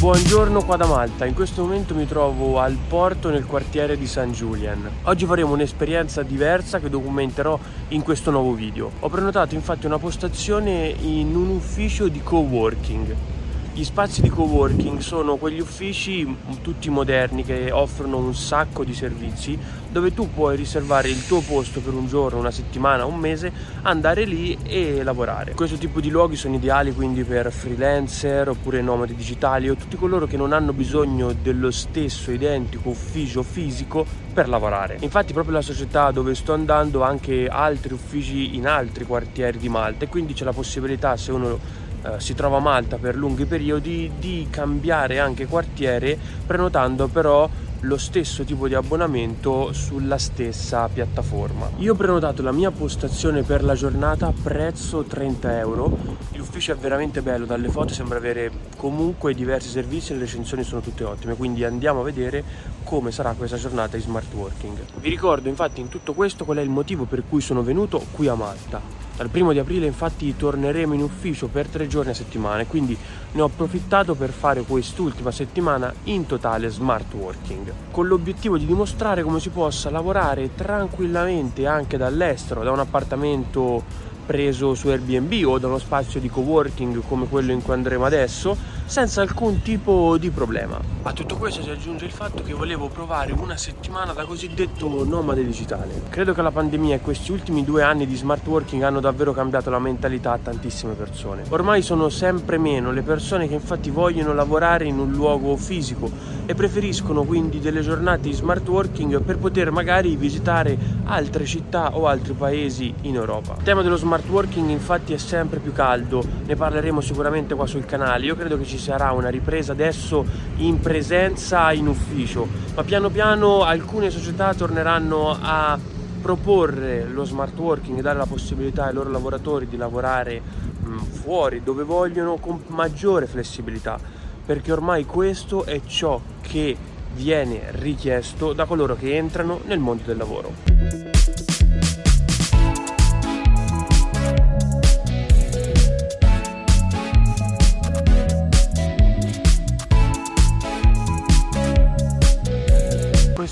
Buongiorno qua da Malta, in questo momento mi trovo al porto nel quartiere di San Julian. Oggi faremo un'esperienza diversa che documenterò in questo nuovo video. Ho prenotato infatti una postazione in un ufficio di coworking. Gli spazi di coworking sono quegli uffici tutti moderni che offrono un sacco di servizi dove tu puoi riservare il tuo posto per un giorno, una settimana, un mese, andare lì e lavorare. Questo tipo di luoghi sono ideali quindi per freelancer oppure nomadi digitali o tutti coloro che non hanno bisogno dello stesso identico ufficio fisico per lavorare. Infatti proprio la società dove sto andando ha anche altri uffici in altri quartieri di Malta e quindi c'è la possibilità se uno eh, si trova a Malta per lunghi periodi di cambiare anche quartiere prenotando però lo stesso tipo di abbonamento sulla stessa piattaforma. Io ho prenotato la mia postazione per la giornata prezzo 30 euro. L'ufficio è veramente bello, dalle foto sembra avere comunque diversi servizi e le recensioni sono tutte ottime, quindi andiamo a vedere come sarà questa giornata di smart working. Vi ricordo infatti in tutto questo qual è il motivo per cui sono venuto qui a Malta. Dal primo di aprile infatti torneremo in ufficio per tre giorni a settimana, quindi ne ho approfittato per fare quest'ultima settimana in totale smart working, con l'obiettivo di dimostrare come si possa lavorare tranquillamente anche dall'estero, da un appartamento preso su Airbnb o da uno spazio di coworking come quello in cui andremo adesso senza alcun tipo di problema. A tutto questo si aggiunge il fatto che volevo provare una settimana da cosiddetto nomade digitale. Credo che la pandemia e questi ultimi due anni di smart working hanno davvero cambiato la mentalità a tantissime persone. Ormai sono sempre meno le persone che infatti vogliono lavorare in un luogo fisico e preferiscono quindi delle giornate di smart working per poter magari visitare altre città o altri paesi in Europa. Il tema dello smart working infatti è sempre più caldo, ne parleremo sicuramente qua sul canale. Io credo che ci sarà una ripresa adesso in presenza in ufficio, ma piano piano alcune società torneranno a proporre lo smart working dare la possibilità ai loro lavoratori di lavorare mh, fuori dove vogliono con maggiore flessibilità, perché ormai questo è ciò che viene richiesto da coloro che entrano nel mondo del lavoro.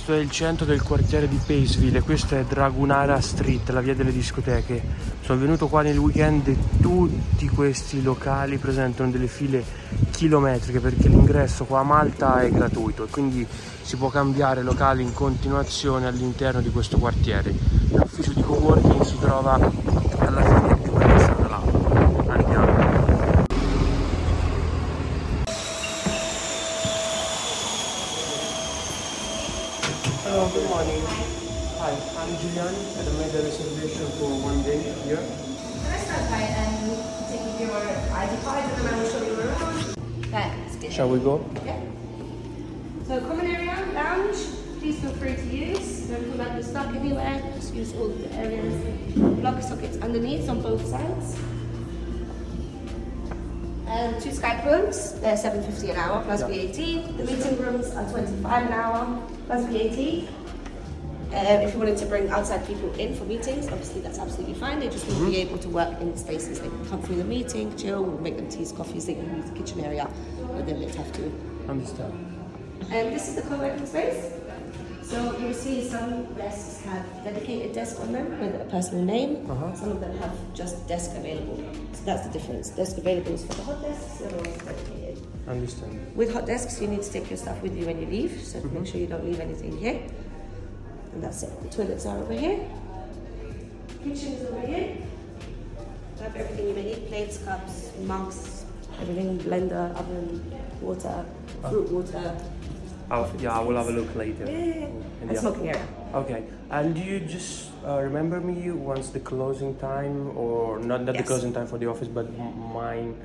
Questo è il centro del quartiere di Paceville e questa è Dragunara Street, la via delle discoteche. Sono venuto qua nel weekend e tutti questi locali presentano delle file chilometriche perché l'ingresso qua a Malta è gratuito e quindi si può cambiare locali in continuazione all'interno di questo quartiere. L'ufficio di coworking si trova alla fine Shall we go? Yeah. So common area, lounge, please feel free to use. Don't feel like stuck anywhere. Just use all the areas. Block sockets underneath on both sides. And two Skype rooms, they're 750 an hour plus VAT. The meeting rooms are 25 an hour plus VAT. Um, if you wanted to bring outside people in for meetings, obviously that's absolutely fine. They just won't mm-hmm. be able to work in spaces. They can come through the meeting, chill, we'll make them teas, coffees, they can use the kitchen area, but then they'd have to. Understand. And this is the co-working space. So you'll see some desks have dedicated desk on them with a personal name. Uh-huh. Some of them have just desk available. So that's the difference. Desk available is for the hot desks, the ones dedicated. Understand. With hot desks, you need to take your stuff with you when you leave, so make sure you don't leave anything here. And that's it. The toilets are over here. Kitchen is over here. You have everything you may need: plates, cups, mugs, everything, blender, oven, water, fruit water. I'll, yeah, I will have a look later. Yeah, yeah, yeah. And smoking area. Okay, and do you just uh, remember me once the closing time, or not, not the closing time for the office, but mine,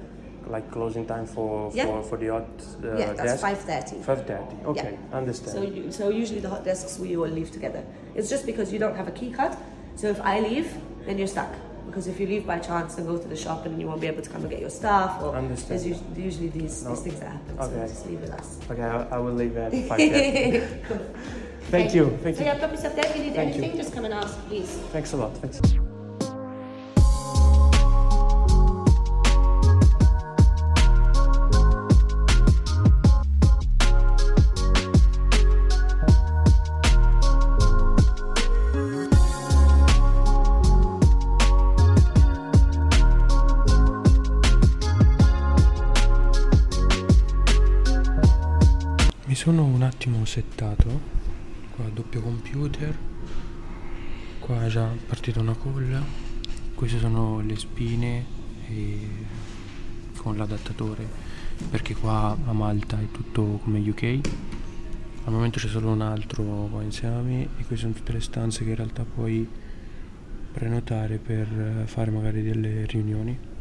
like closing time for for, for the hot uh, yeah, that's desk? five thirty. Five thirty. Okay, understand. So, you, so usually the hot desks we all leave together. It's just because you don't have a key card. So if I leave, then you're stuck. Because if you leave by chance and go to the shop and you won't be able to come and get your stuff, or Understand. there's usually, usually these, No. these things that happen. Okay. So just leave with us. okay, I, I will leave five thirty. Thank you. Thank So you. yeah, got. If you need Thank anything, just come and ask, please. Thanks a lot. Thanks. Attimo settato, qua doppio computer, qua è già partita una colla, queste sono le spine con l'adattatore perché qua a Malta è tutto come UK, al momento c'è solo un altro qua insieme a me e queste sono tutte le stanze che in realtà puoi prenotare per fare magari delle riunioni.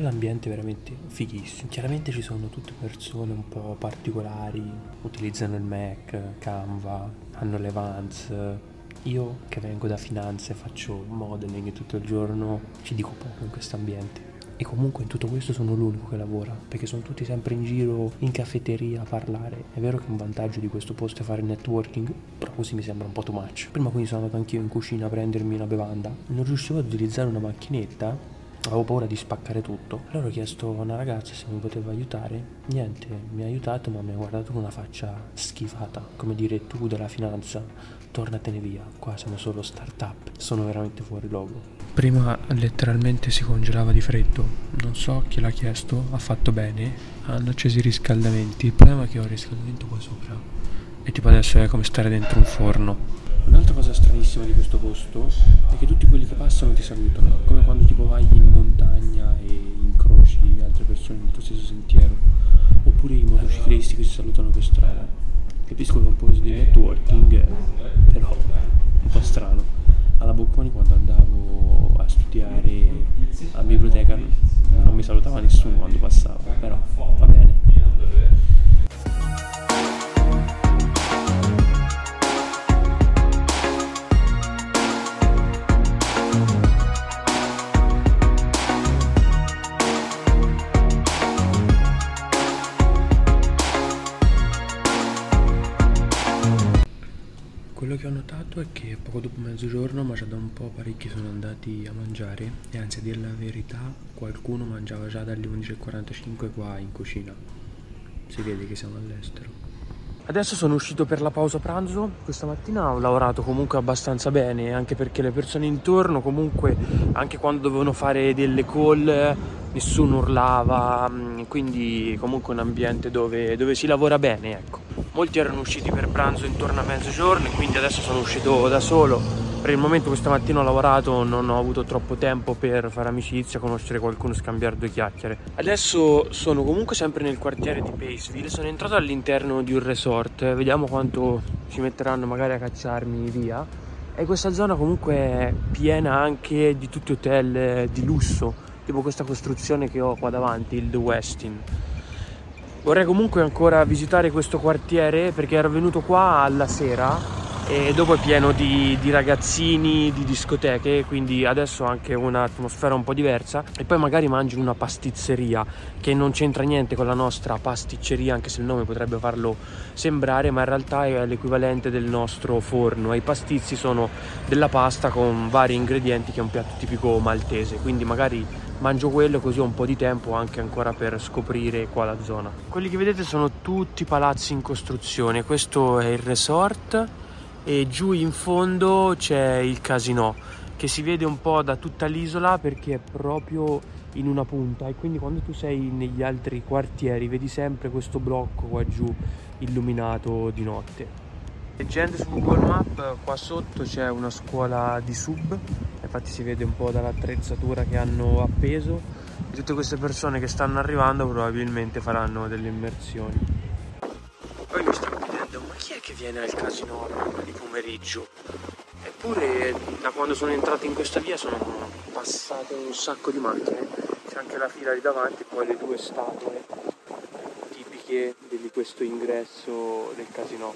L'ambiente è veramente fighissimo. Chiaramente ci sono tutte persone un po' particolari, utilizzano il Mac, Canva, hanno le Vans. Io che vengo da finanze, faccio modeling tutto il giorno, ci dico poco in questo ambiente. E comunque in tutto questo sono l'unico che lavora, perché sono tutti sempre in giro in caffetteria a parlare. È vero che un vantaggio di questo posto è fare networking, però così mi sembra un po' too much. Prima quindi sono andato anch'io in cucina a prendermi una bevanda. Non riuscivo ad utilizzare una macchinetta Avevo paura di spaccare tutto. Allora ho chiesto a una ragazza se mi poteva aiutare. Niente, mi ha aiutato, ma mi ha guardato con una faccia schifata. Come dire, tu della finanza, tornatene via. Qua siamo solo start-up. Sono veramente fuori luogo. Prima letteralmente si congelava di freddo. Non so chi l'ha chiesto, ha fatto bene. Hanno acceso i riscaldamenti. Il problema è che ho il riscaldamento qua sopra. E tipo adesso è come stare dentro un forno. Un'altra cosa stranissima di questo posto è che tutti quelli che passano ti salutano, come quando tipo vai in montagna ho notato è che poco dopo mezzogiorno, ma già da un po' parecchi sono andati a mangiare e anzi a dire la verità qualcuno mangiava già dalle 11.45 qua in cucina. Si vede che siamo all'estero. Adesso sono uscito per la pausa pranzo, questa mattina ho lavorato comunque abbastanza bene, anche perché le persone intorno comunque, anche quando dovevano fare delle call, nessuno urlava, mm, quindi comunque un ambiente dove, dove si lavora bene, ecco. Molti erano usciti per pranzo intorno a mezzogiorno e quindi adesso sono uscito da solo. Per il momento questa mattina ho lavorato, non ho avuto troppo tempo per fare amicizia, conoscere qualcuno, scambiare due chiacchiere. Adesso sono comunque sempre nel quartiere di Paceville, sono entrato all'interno di un resort, vediamo quanto ci metteranno magari a cacciarmi via. E questa zona comunque è piena anche di tutti hotel eh, di lusso, tipo questa costruzione che ho qua davanti, il The Westin. Vorrei comunque ancora visitare questo quartiere perché ero venuto qua alla sera e dopo è pieno di, di, ragazzini, di discoteche, quindi adesso anche un'atmosfera un po' diversa. E poi magari mangi in una pasticceria che non c'entra niente con la nostra pasticceria, anche se il nome potrebbe farlo sembrare, ma in realtà è l'equivalente del nostro forno. I pasticci sono della pasta con vari ingredienti che è un piatto tipico maltese, quindi magari mangio quello così ho un po' di tempo anche ancora per scoprire qua la zona. Quelli che vedete sono tutti palazzi in costruzione, questo è il resort e giù in fondo c'è il casino che si vede un po' da tutta l'isola perché è proprio in una punta e quindi quando tu sei negli altri quartieri vedi sempre questo blocco qua giù illuminato di notte. Leggendo su Google Map qua sotto c'è una scuola di sub, infatti si vede un po' dall'attrezzatura che hanno appeso tutte queste persone che stanno arrivando probabilmente faranno delle immersioni che viene al casino di pomeriggio. Eppure da quando sono entrato in questa via sono passate un sacco di macchine. C'è anche la fila lì davanti e poi le due statue tipiche di questo ingresso del casino.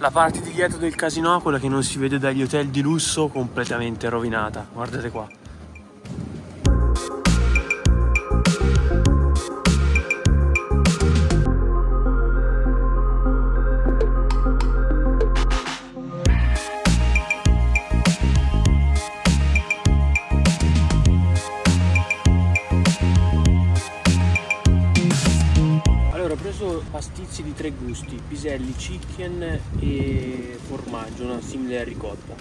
La parte di dietro del casino, quella che non si vede dagli hotel di lusso, completamente rovinata. Guardate qua. Piselli, chicken e formaggio, una simile ricotta.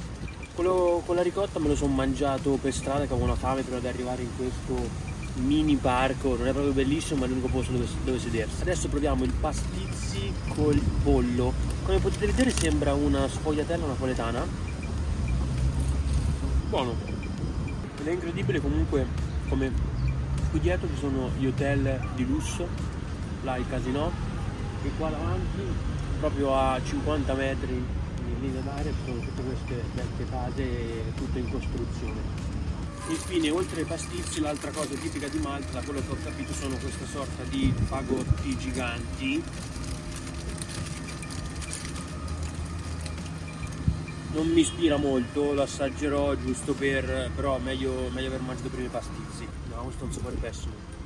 Quello con la ricotta me lo sono mangiato per strada che avevo una fame prima di arrivare in questo mini parco, non è proprio bellissimo ma è l'unico posto dove, dove sedersi. Adesso proviamo il pasticci col pollo. Come potete vedere sembra una sfogliatella napoletana. Buono. Ed è incredibile comunque come qui dietro ci sono gli hotel di lusso, là il casino e qua davanti proprio a 50 metri in linea d'aria sono tutte queste vecchie case tutte in costruzione infine oltre ai pasticci l'altra cosa tipica di Malta da quello che ho capito sono questa sorta di fagotti giganti non mi ispira molto, lo assaggerò giusto per, però meglio, meglio aver mangiato prima i pasticci. No, questo un sapore pessimo.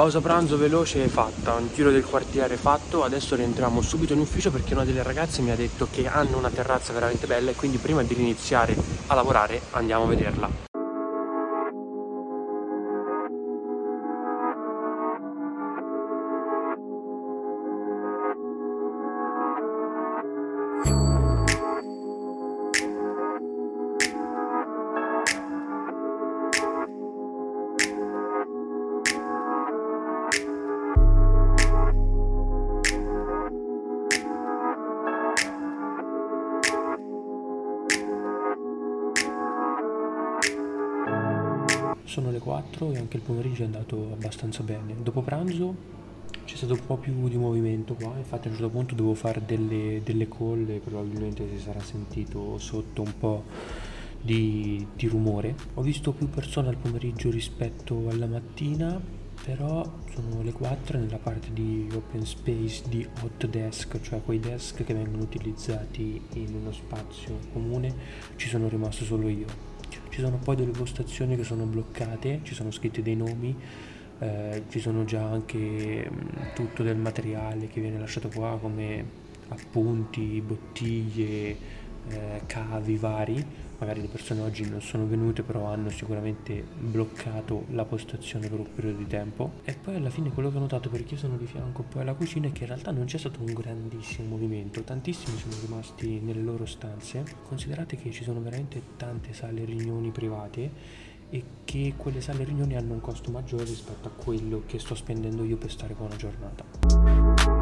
Pausa pranzo veloce fatta, un giro del quartiere fatto, adesso rientriamo subito in ufficio perché una delle ragazze mi ha detto che hanno una terrazza veramente bella e quindi prima di iniziare a lavorare andiamo a vederla. 4 e anche il pomeriggio è andato abbastanza bene. Dopo pranzo c'è stato un po' più di movimento qua, infatti a un certo punto dovevo fare delle, delle call e probabilmente si sarà sentito sotto un po' di, di rumore. Ho visto più persone al pomeriggio rispetto alla mattina, però sono le 4 nella parte di open space di hot desk, cioè quei desk che vengono utilizzati in uno spazio comune, ci sono rimasto solo io sono poi delle postazioni che sono bloccate, ci sono scritti dei nomi, eh, ci sono già anche mm, tutto del materiale che viene lasciato qua come appunti, bottiglie, eh, cavi vari magari le persone oggi non sono venute però hanno sicuramente bloccato la postazione per un periodo di tempo. E poi alla fine quello che ho notato perché io sono di fianco poi alla cucina è che in realtà non c'è stato un grandissimo movimento. Tantissimi sono rimasti nelle loro stanze. Considerate che ci sono veramente tante sale riunioni private e che quelle sale riunioni hanno un costo maggiore rispetto a quello che sto spendendo io per stare qua una giornata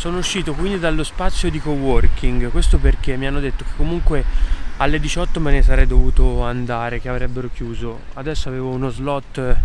Sono uscito quindi dallo spazio di coworking, questo perché mi hanno detto che comunque alle 18 me ne sarei dovuto andare, che avrebbero chiuso. Adesso avevo uno slot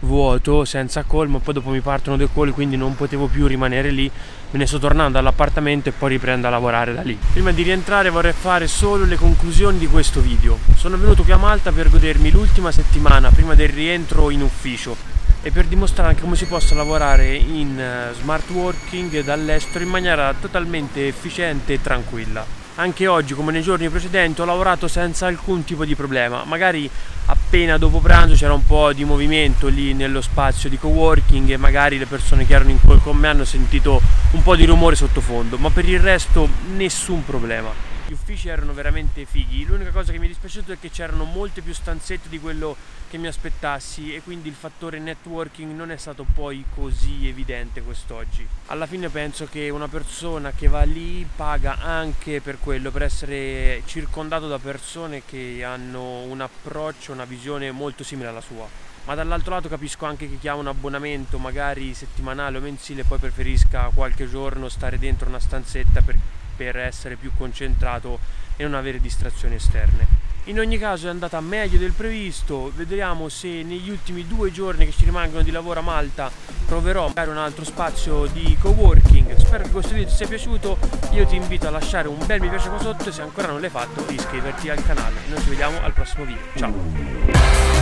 vuoto, senza call, ma poi dopo mi partono due call, quindi non potevo più rimanere lì. Me ne sto tornando all'appartamento e poi riprendo a lavorare da lì. Prima di rientrare vorrei fare solo le conclusioni di questo video. Sono venuto qui a Malta per godermi l'ultima settimana prima del rientro in ufficio e per dimostrare anche come si possa lavorare in eh, smart working dall'estero in maniera totalmente efficiente e tranquilla. Anche oggi, come nei giorni precedenti, ho lavorato senza alcun tipo di problema. Magari appena dopo pranzo c'era un po' di movimento lì nello spazio di coworking e magari le persone che erano in call con me hanno sentito un po' di rumore sottofondo, ma per il resto nessun problema gli uffici erano veramente fighi. L'unica cosa che mi è dispiaciuto è che c'erano molte più stanzette di quello che mi aspettassi e quindi il fattore networking non è stato poi così evidente quest'oggi. Alla fine penso che una persona che va lì paga anche per quello, per essere circondato da persone che hanno un approccio, una visione molto simile alla sua ma dall'altro lato capisco anche che chi ha un abbonamento magari settimanale o mensile poi preferisca qualche giorno stare dentro una stanzetta per per essere più concentrato e non avere distrazioni esterne. In ogni caso è andata meglio del previsto, vedremo se negli ultimi due giorni che ci rimangono di lavoro a Malta proverò magari un altro spazio di coworking. Spero che questo video ti sia piaciuto, io ti invito a lasciare un bel mi piace qua sotto e se ancora non l'hai fatto iscriverti al canale. Noi ci vediamo al prossimo video, ciao!